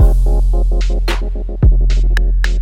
ah, ah.